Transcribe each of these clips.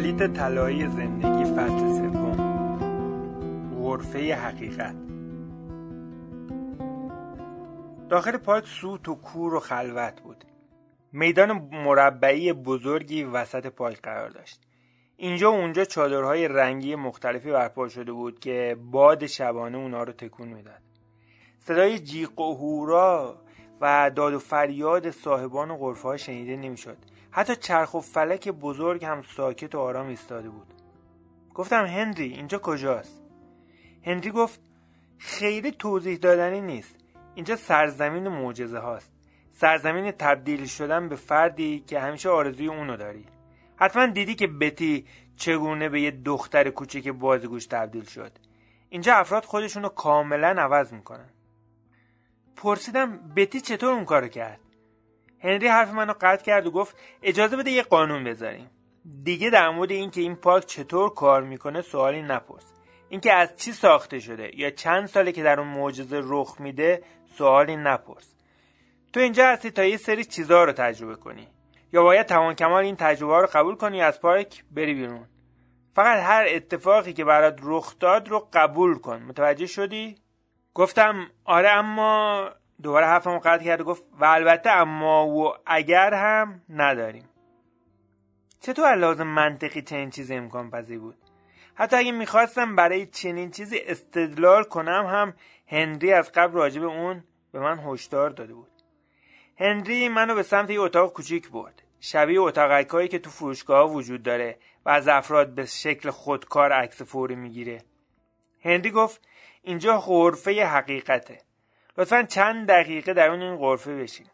کلیت طلایی زندگی فصل سوم. غرفه حقیقت. داخل پارک سوت و کور و خلوت بود. میدان مربعی بزرگی وسط پارک قرار داشت. اینجا و اونجا چادرهای رنگی مختلفی برپا شده بود که باد شبانه اونا رو تکون می‌داد. صدای جیغ و هورا و داد و فریاد صاحبان غرفه ها شنیده نمی‌شد. حتی چرخ و فلک بزرگ هم ساکت و آرام ایستاده بود. گفتم هنری اینجا کجاست؟ هنری گفت خیلی توضیح دادنی نیست. اینجا سرزمین معجزه هاست. سرزمین تبدیل شدن به فردی که همیشه آرزوی اونو داری. حتما دیدی که بتی چگونه به یه دختر کوچک بازیگوش تبدیل شد. اینجا افراد خودشونو کاملا عوض می‌کنن. پرسیدم بتی چطور اون کارو کرد؟ هنری حرف منو قطع کرد و گفت اجازه بده یه قانون بذاریم. دیگه در مورد اینکه این پارک چطور کار می‌کنه سوالی نپرس. اینکه از چی ساخته شده یا چند ساله که در اون معجزه رخ میده سوالی نپرس. تو اینجا هستی تا یه سری چیزها رو تجربه کنی. یا باید تمام کمال این تجربه رو قبول کنی از پارک بری بیرون. فقط هر اتفاقی که برات رخ داد رو قبول کن. متوجه شدی؟ گفتم آره اما دوباره حرفمو قطع کرد و گفت و البته اما و اگر هم نداریم. چطور لازم منطقی چنین چیزی امکان پذیر بود؟ حتی اگه می‌خواستم برای چنین چیزی استدلال کنم هم هنری از قبل راجع به اون به من هشدار داده بود. هنری منو به سمت یه اتاق کوچیک برد. شبیه اتاقکایی که تو فروشگاه وجود داره و از افراد به شکل خودکار عکس فوری می‌گیره. هنری گفت اینجا غرفه حقیقته. لطفا چند دقیقه در اون این غرفه بشین.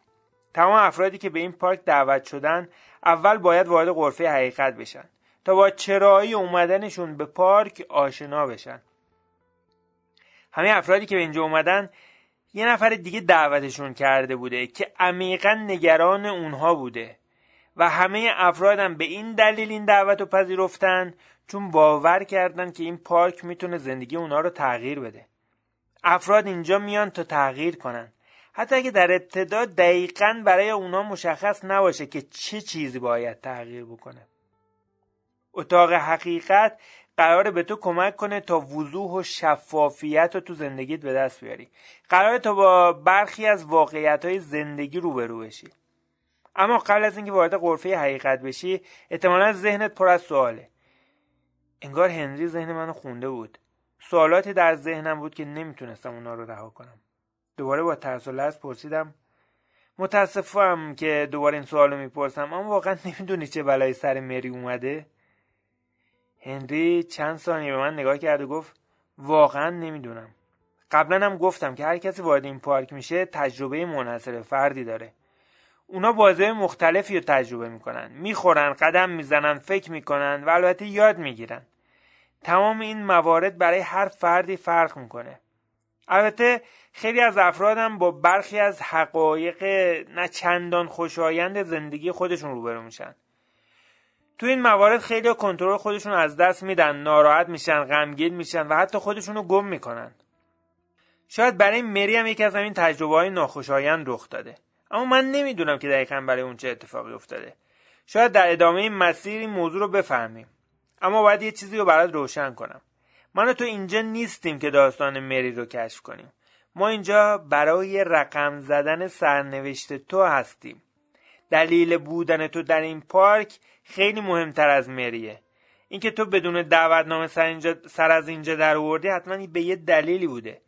تمام افرادی که به این پارک دعوت شدن اول باید وارد غرفه حقیقت بشن تا با چرایی اومدنشون به پارک آشنا بشن. همه افرادی که به اینجا اومدن یه نفر دیگه دعوتشون کرده بوده که عمیقا نگران اونها بوده و همه افرادم به این دلیل این دعوت رو پذیرفتن چون باور کردن که این پارک می‌تونه زندگی اونها رو تغییر بده. افراد اینجا میان تا تغییر کنن. حتی اگه در ابتدا دقیقا برای اونا مشخص نباشه که چه چیزی باید تغییر بکنه. اتاق حقیقت قراره به تو کمک کنه تا وضوح و شفافیت رو تو زندگیت به دست بیاری. قراره تا با برخی از واقعیت های زندگی روبرو بشی. اما قبل از اینکه وارد غرفه حقیقت بشی احتمالا ذهنت پر از سواله. انگار هنری ذهن منو خونده بود. سوالاتی در ذهنم بود که نمی‌تونستم اونا رو رها کنم. دوباره با ترس و لرز پرسیدم متاسفم که دوباره این سوال رو می‌پرسم اما واقعا نمی‌دونی چه بلایی سر مری اومده. هنری چند ثانیه به من نگاه کرد و گفت واقعا نمی‌دونم. قبلا هم گفتم که هر کسی وارد این پارک میشه تجربه منحصر فردی داره. اونا بازه مختلفی رو تجربه می‌کنن. می‌خورن قدم می‌زنن فکر می‌کنن و البته یاد می‌گیرن. تمام این موارد برای هر فردی فرق می‌کنه. البته خیلی از افرادم با برخی از حقایق نه چندان خوشایند زندگی خودشون روبرو میشن. تو این موارد خیلی کنترل خودشون از دست میدن ناراحت میشن غمگین میشن و حتی خودشون رو گم می‌کنن. شاید برای مری هم یکی از این تجربه های ناخوشایند رخ داده. اما من نمی‌دونم که دقیقا برای اون چه اتفاقی افتاده. شاید در ادامه این مسیر این موضوع رو بفهمیم. اما باید یه چیزی رو برات روشن کنم. من و تو اینجا نیستیم که داستان مری رو کشف کنیم. ما اینجا برای رقم زدن سرنوشت تو هستیم. دلیل بودن تو در این پارک خیلی مهمتر از مریه. اینکه تو بدون دعوتنامه سر, اینجا سر از اینجا در آوردی حتما به یه دلیلی بوده.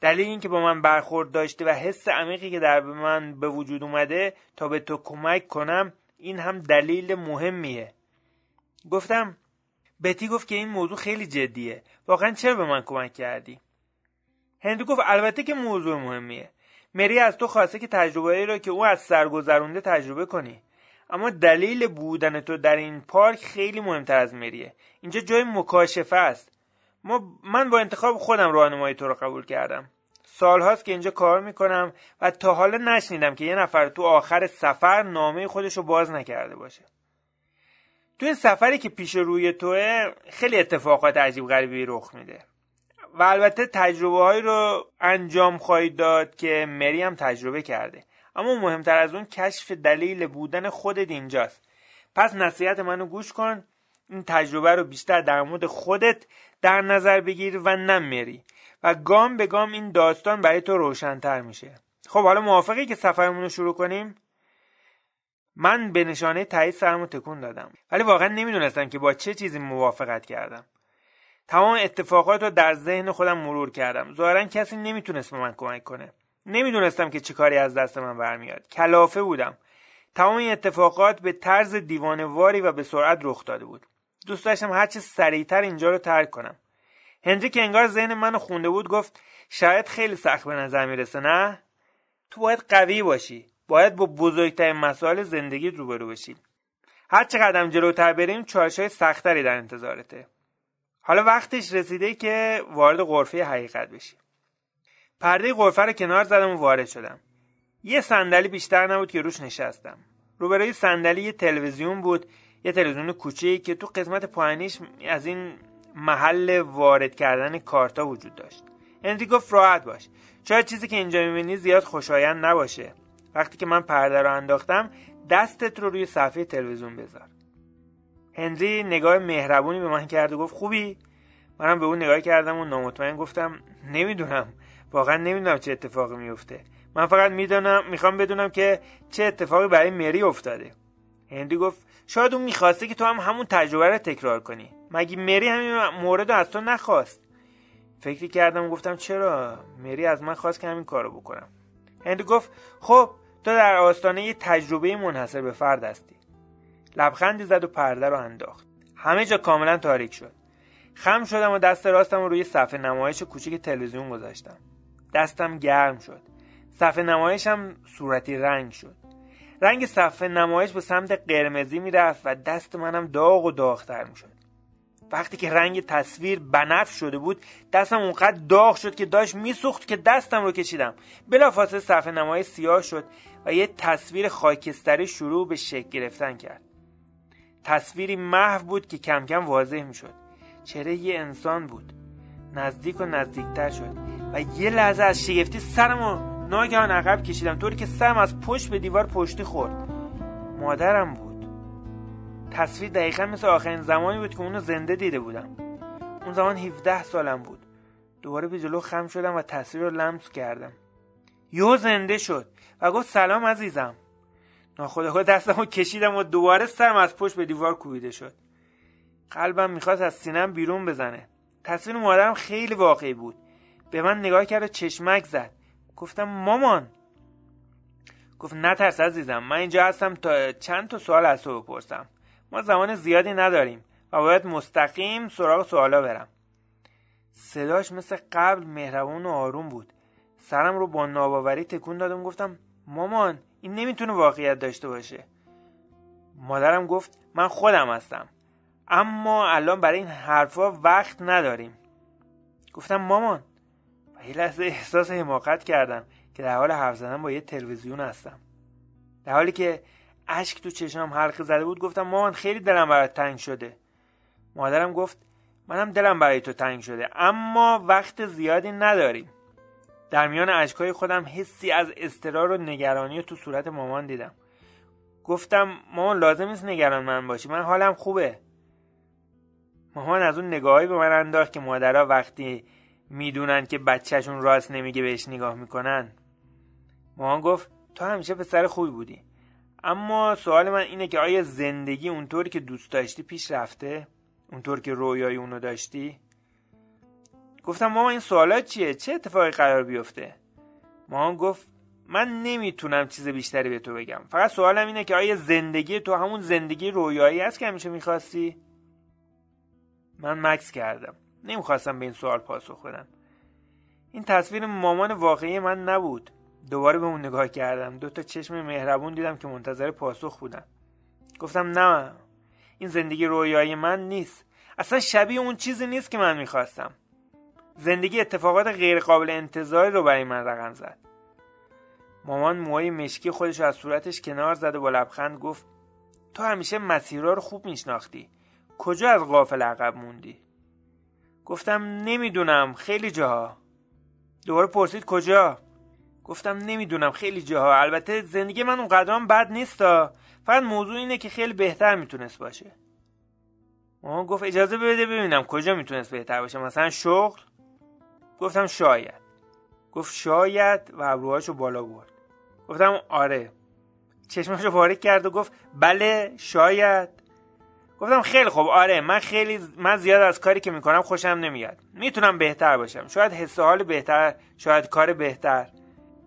دلیل اینکه با من برخورد داشته و حس عمیقی که در من به وجود اومده تا به تو کمک کنم این هم دلیل مهمیه. گفتم بتی گفت که این موضوع خیلی جدیه. واقعا چرا به من کمک کردی؟ هندو گفت البته که موضوع مهمیه. مری از تو خواسته که تجربه را که او از سر گذرونده تجربه کنی. اما دلیل بودن تو در این پارک خیلی مهمتر از مریه. اینجا جای مکاشفه است. ما من با انتخاب خودم راهنمایی تو رو قبول کردم. سالهاست که اینجا کار می‌کنم و تا حالا نشنیدم که یه نفر تو آخر سفر نامه خودش رو باز نکرده باشه. تو این سفری که پیش روی توه خیلی اتفاقات عجیب غریبی رخ میده. و البته تجربه هایی رو انجام خواهید داد که مری هم تجربه کرده. اما مهمتر از اون کشف دلیل بودن خودت اینجاست. پس نصیحت منو گوش کن. این تجربه رو بیشتر در مورد خودت در نظر بگیر و نه مری. و گام به گام این داستان برای تو روشنتر میشه. خب حالا موافقی که سفرمون رو شروع کنیم؟ من به نشانه تایید سرمو تکون دادم. ولی واقعا نمی‌دونستم که با چه چیزی موافقت کردم. تمام اتفاقات رو در ذهن خودم مرور کردم. ظاهرا کسی نمی‌تونست به من کمک کنه. نمی‌دونستم که چه کاری از دست من برمیاد. کلافه بودم. تمام این اتفاقات به طرز دیوانواری و به سرعت رخ داده بود. دوست داشتم هرچه سریعتر اینجا رو ترک کنم. هنری که انگار ذهن منو خونده بود گفت شاید خیلی سخت به نظر می‌رسه نه؟ تو باید قوی باشی. باید با بزرگترین مسائل زندگی روبرو بشی هر چه قدم جلوتر بریم چالشهای سختری در انتظارته. حالا وقتش رسیده که وارد غرفه حقیقت بشی پرده غرفه رو کنار زدم و وارد شدم. یه صندلی بیشتر نبود که روش نشستم. روبروی صندلی یه تلویزیون بود یه تلویزیون کوچیکی که تو قسمت پایینیش از این محل وارد کردن کارتا وجود داشت. هنری گفت راحت باش. شاید چیزی که اینجا می‌بینی زیاد خوشایند نباشه. وقتی که من پرده رو انداختم دستت رو روی صفحه تلویزیون بذار. هنری نگاه مهربونی به من کرد و گفت خوبی؟ منم به اون نگاه کردم و نامطمئن گفتم نمی‌دونم. واقعا نمی‌دونم چه اتفاقی میفته من فقط می‌دونم می‌خوام بدونم که چه اتفاقی برای مری افتاده. هندی گفت شاید اون می‌خواسته که تو هم همون تجربه رو تکرار کنی. مگه مری همین مورد از تو نخواست؟ فکری کردم و گفتم چرا؟ مری از من خواست که همین کارو بکنم. هندی گفت خب تو در آستانه یه تجربه منحصر به فرد هستی. لبخندی زد و پرده رو انداخت. همه جا کاملا تاریک شد. خم شدم و دست راستم رو روی صفحه نمایش کوچیک تلویزیون گذاشتم. دستم گرم شد. صفحه نمایشم صورتی رنگ شد. رنگ صفحه نمایش به سمت قرمزی می‌رفت و دست منم داغ و داغتر می‌شد. وقتی که رنگ تصویر بنفش شده بود دستم اونقدر داغ شد که داشت میسوخت که دستم رو کشیدم. بلافاصله صفحه نمایش سیاه شد. و یه تصویر خاکستری شروع به شکل گرفتن کرد. تصویری محو بود که کم کم واضح می‌شد. چهره یه انسان بود. نزدیک و نزدیکتر شد. و یه لحظه از شگفتی سرم و ناگهان عقب کشیدم طوری که سرم از پشت به دیوار پشتی خورد. مادرم بود. تصویر دقیقا مثل آخرین زمانی بود که اونو زنده دیده بودم. اون زمان 17 سالم بود. دوباره به جلو خم شدم و تصویر رو لمس کردم. یو زنده شد و گفت سلام عزیزم. ناخداگاه دستم رو کشیدم و دوباره سرم از پشت به دیوار کوبیده شد. قلبم می‌خواست از سینم بیرون بزنه. تصویر مادرم خیلی واقعی بود. به من نگاه کرد و چشمک زد. گفتم مامان. گفت نترس عزیزم من اینجا هستم تا چند تا سوال از تو بپرسم. ما زمان زیادی نداریم و باید مستقیم سراغ سوالا برم. صداش مثل قبل مهربون و آروم بود. سرم رو با ناباوری تکون دادم گفتم مامان این نمی‌تونه واقعیت داشته باشه. مادرم گفت من خودم هستم اما الان برای این حرفا وقت نداریم. گفتم مامان. و یه لحظه احساس حماقت کردم که در حال حرف زدن با یه تلویزیون هستم. در حالی که اشک تو چشمم حلقه زده بود گفتم مامان خیلی دلم برات تنگ شده. مادرم گفت منم دلم برای تو تنگ شده اما وقت زیادی نداریم. در میان اشکای خودم حسی از استرار و نگرانی تو صورت مامان دیدم. گفتم مامان لازم نیست نگران من باشی من حالم خوبه. مامان از اون نگاهی به من انداخت که مادرها وقتی می‌دونن که بچهشون راست نمیگه بهش نگاه می‌کنن. مامان گفت تو همیشه پسر خوبی بودی. اما سوال من اینه که آیا زندگی اونطوری که دوست داشتی پیش رفته؟ اونطور که رویای اونو داشتی؟ گفتم مامان این سوالات چیه؟ چه اتفاقی قرار بیفته؟ مامان گفت من نمی‌تونم چیز بیشتری به تو بگم. فقط سوالم اینه که آیا زندگی تو همون زندگی رویایی است که همیشه می‌خواستی؟ من مکس کردم. نمی‌خواستم به این سوال پاسخ بدم. این تصویر مامان واقعی من نبود. دوباره به اون نگاه کردم. دو تا چشم مهربون دیدم که منتظر پاسخ بودن. گفتم نه این زندگی رویایی من نیست. اصلا شبیه اون چیزی نیست که من می‌خواستم. زندگی اتفاقات غیرقابل انتظاری رو برای من رقم زد. مامان موهای مشکی خودش از صورتش کنار زد و با لبخند گفت تو همیشه مسیرها رو خوب میشناختی. کجا از غافل عقب موندی؟ گفتم نمی‌دونم. خیلی جاها. دوباره پرسید کجا؟ گفتم نمی‌دونم. خیلی جاها. البته زندگی من اونقدرام بد نیستا. فقط موضوع اینه که خیلی بهتر می‌تونست باشه. مامان گفت اجازه بده ببینم کجا می‌تونست بهتر باشه. مثلا شغل؟ گفتم شاید. گفت شاید و ابروهاشو بالا برد. گفتم آره. چشماشو پاره کرد و گفت بله شاید. گفتم خیلی خوب آره من خیلی من زیاد از کاری که می‌کنم خوشم نمیاد. می‌تونم بهتر باشم. شاید حس حال بهتر شاید کار بهتر.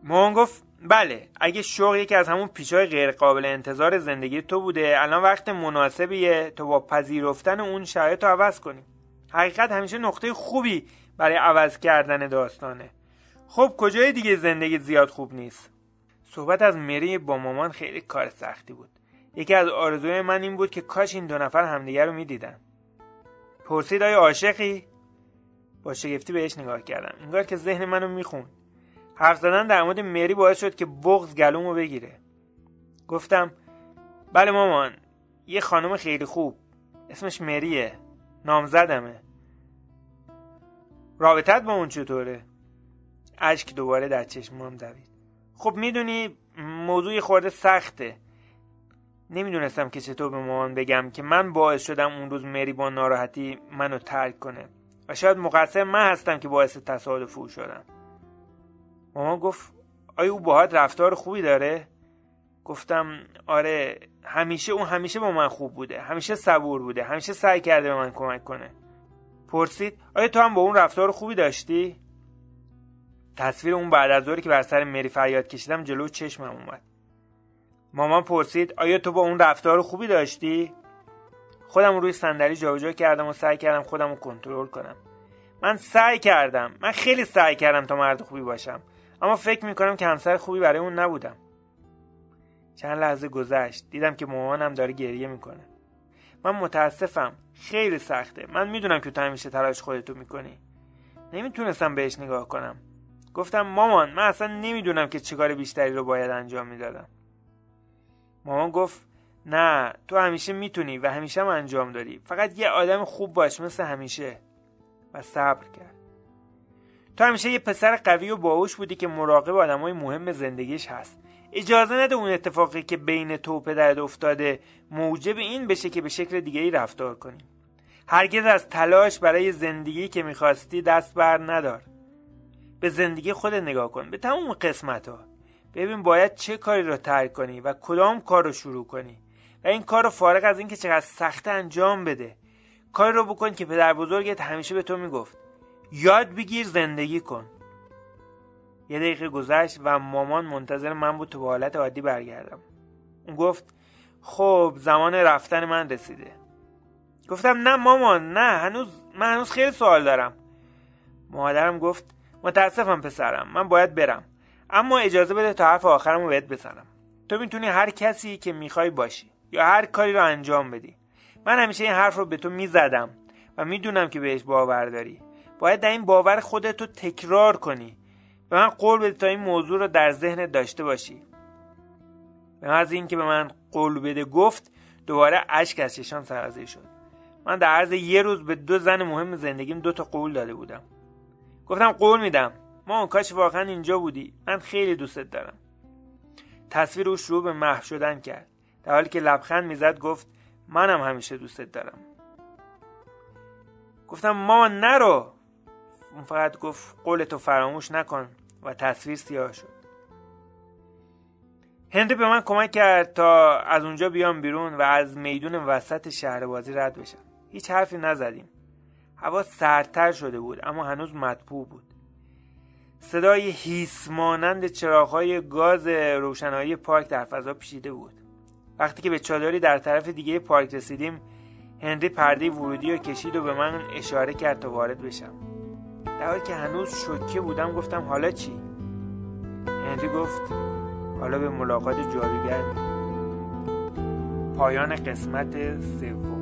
مامان گفت بله اگه شغل یکی از همون پیچهای غیر قابل انتظار زندگی تو بوده الان وقت مناسبیه تو با پذیرفتن اون شرایط رو عوض کنی. حقیقت همیشه نقطه خوبی برای عوض کردن داستانه. خب کجای دیگه زندگی زیاد خوب نیست؟ صحبت از مری با مامان خیلی کار سختی بود. یکی از آرزوی من این بود که کاش این دو نفر همدیگر رو می‌دیدن. پرسید آیا عاشقی؟ با شگفتی بهش نگاه کردم. انگار که ذهن منو میخون حرف زدن در مورد مری باعث شد که بغز گلومو بگیره. گفتم بله مامان یه خانم خیلی خوب. اسمش مریه. نامزدمه. رابطت با اون چطوره؟ اشک دوباره در چشمام دوید. خب می‌دونی موضوع خورده سخته. نمی‌دونستم که چطور به مامان بگم که من باعث شدم اون روز مری با ناراحتی منو ترک کنه و شاید مقصر من هستم که باعث تصادف او شدم. مامان گفت آیا او باهات رفتار خوبی داره؟ گفتم آره همیشه اون همیشه با من خوب بوده همیشه صبور بوده همیشه سعی کرده به من کمک کنه. پرسید آیا تو هم با اون رفتار خوبی داشتی؟ تصویر اون بعد از که بر سر مری فریاد کشیدم جلو چشمم اومد. مامان پرسید آیا تو با اون رفتار خوبی داشتی؟ خودم روی صندلی جابجا کردم و سعی کردم خودم رو کنترل کنم. من سعی کردم من خیلی سعی کردم تا مرد خوبی باشم اما فکر می‌کنم که همسر خوبی برای اون نبودم. چند لحظه گذشت دیدم که مامانم داره گریه می‌کنه. من متاسفم. خیلی سخته. من می‌دونم که تو همیشه تلاش خودتو می‌کنی. نمی‌تونستم بهش نگاه کنم. گفتم مامان من اصلا نمی‌دونم که چیکار بیشتری رو باید انجام می‌دادم. مامان گفت نه تو همیشه می‌تونی و همیشه هم انجام دادی. فقط یه آدم خوب باش مثل همیشه. و صبر کرد. تو همیشه یه پسر قوی و باهوش بودی که مراقب آدمای مهم زندگیش هست. اجازه نده اون اتفاقی که بین تو و پدرت افتاده موجب این بشه که به شکل دیگری رفتار کنی هرگز از تلاش برای زندگی که می‌خواستی دست بر ندار. به زندگی خود نگاه کن به تمام قسمت ها ببین باید چه کاری رو ترک کنی و کدام کار رو شروع کنی. و این کار رو فارغ از اینکه چقدر سخت انجام بده. کاری رو بکن که پدر بزرگت همیشه به تو می‌گفت. یاد بگیر زندگی کن. یه دقیقه گذشت و مامان منتظر من بود به حالت عادی برگردم. اون گفت خب زمان رفتن من رسیده. گفتم نه مامان نه هنوز من هنوز خیلی سوال دارم. مادرم گفت متاسفم پسرم من باید برم. اما اجازه بده تا حرف آخرم رو بهت بزنم. تو می‌تونی هر کسی که می‌خوای باشی یا هر کاری رو انجام بدی. من همیشه این حرف رو به تو می‌زدم و می‌دونم که بهش باور داری. باید در این باور خودت رو تکرار کنی. به من قول بده تا این موضوع رو در ذهنت داشته باشی. به از اینکه به من قول بده گفت دوباره اشک از چشام سرازیر شد. من در عرض یه روز به دو زن مهم زندگیم دو تا قول داده بودم. گفتم قول میدم. ما کاش واقعا اینجا بودی. من خیلی دوستت دارم. تصویر او شروع به محو شدن کرد. در حالی که لبخند می‌زد گفت منم همیشه دوستت دارم. گفتم ماما نرو. اون فقط گفت قولتو فراموش نکن و تصویر سیاه شد. هنری به من کمک کرد تا از اونجا بیام بیرون و از میدون وسط شهر بازی رد بشم. هیچ حرفی نزدیم. هوا سردتر شده بود اما هنوز مطبوع بود. صدای هیس مانند چراغهای گاز روشنایی پارک در فضا پیچیده بود. وقتی که به چادری در طرف دیگه پارک رسیدیم هنری پرده ورودی رو کشید و به من اشاره کرد تا وارد بشم. در حالی که هنوز شوکه بودم گفتم حالا چی؟ هنری گفت حالا به ملاقات جادوگر. پایان قسمت سوم.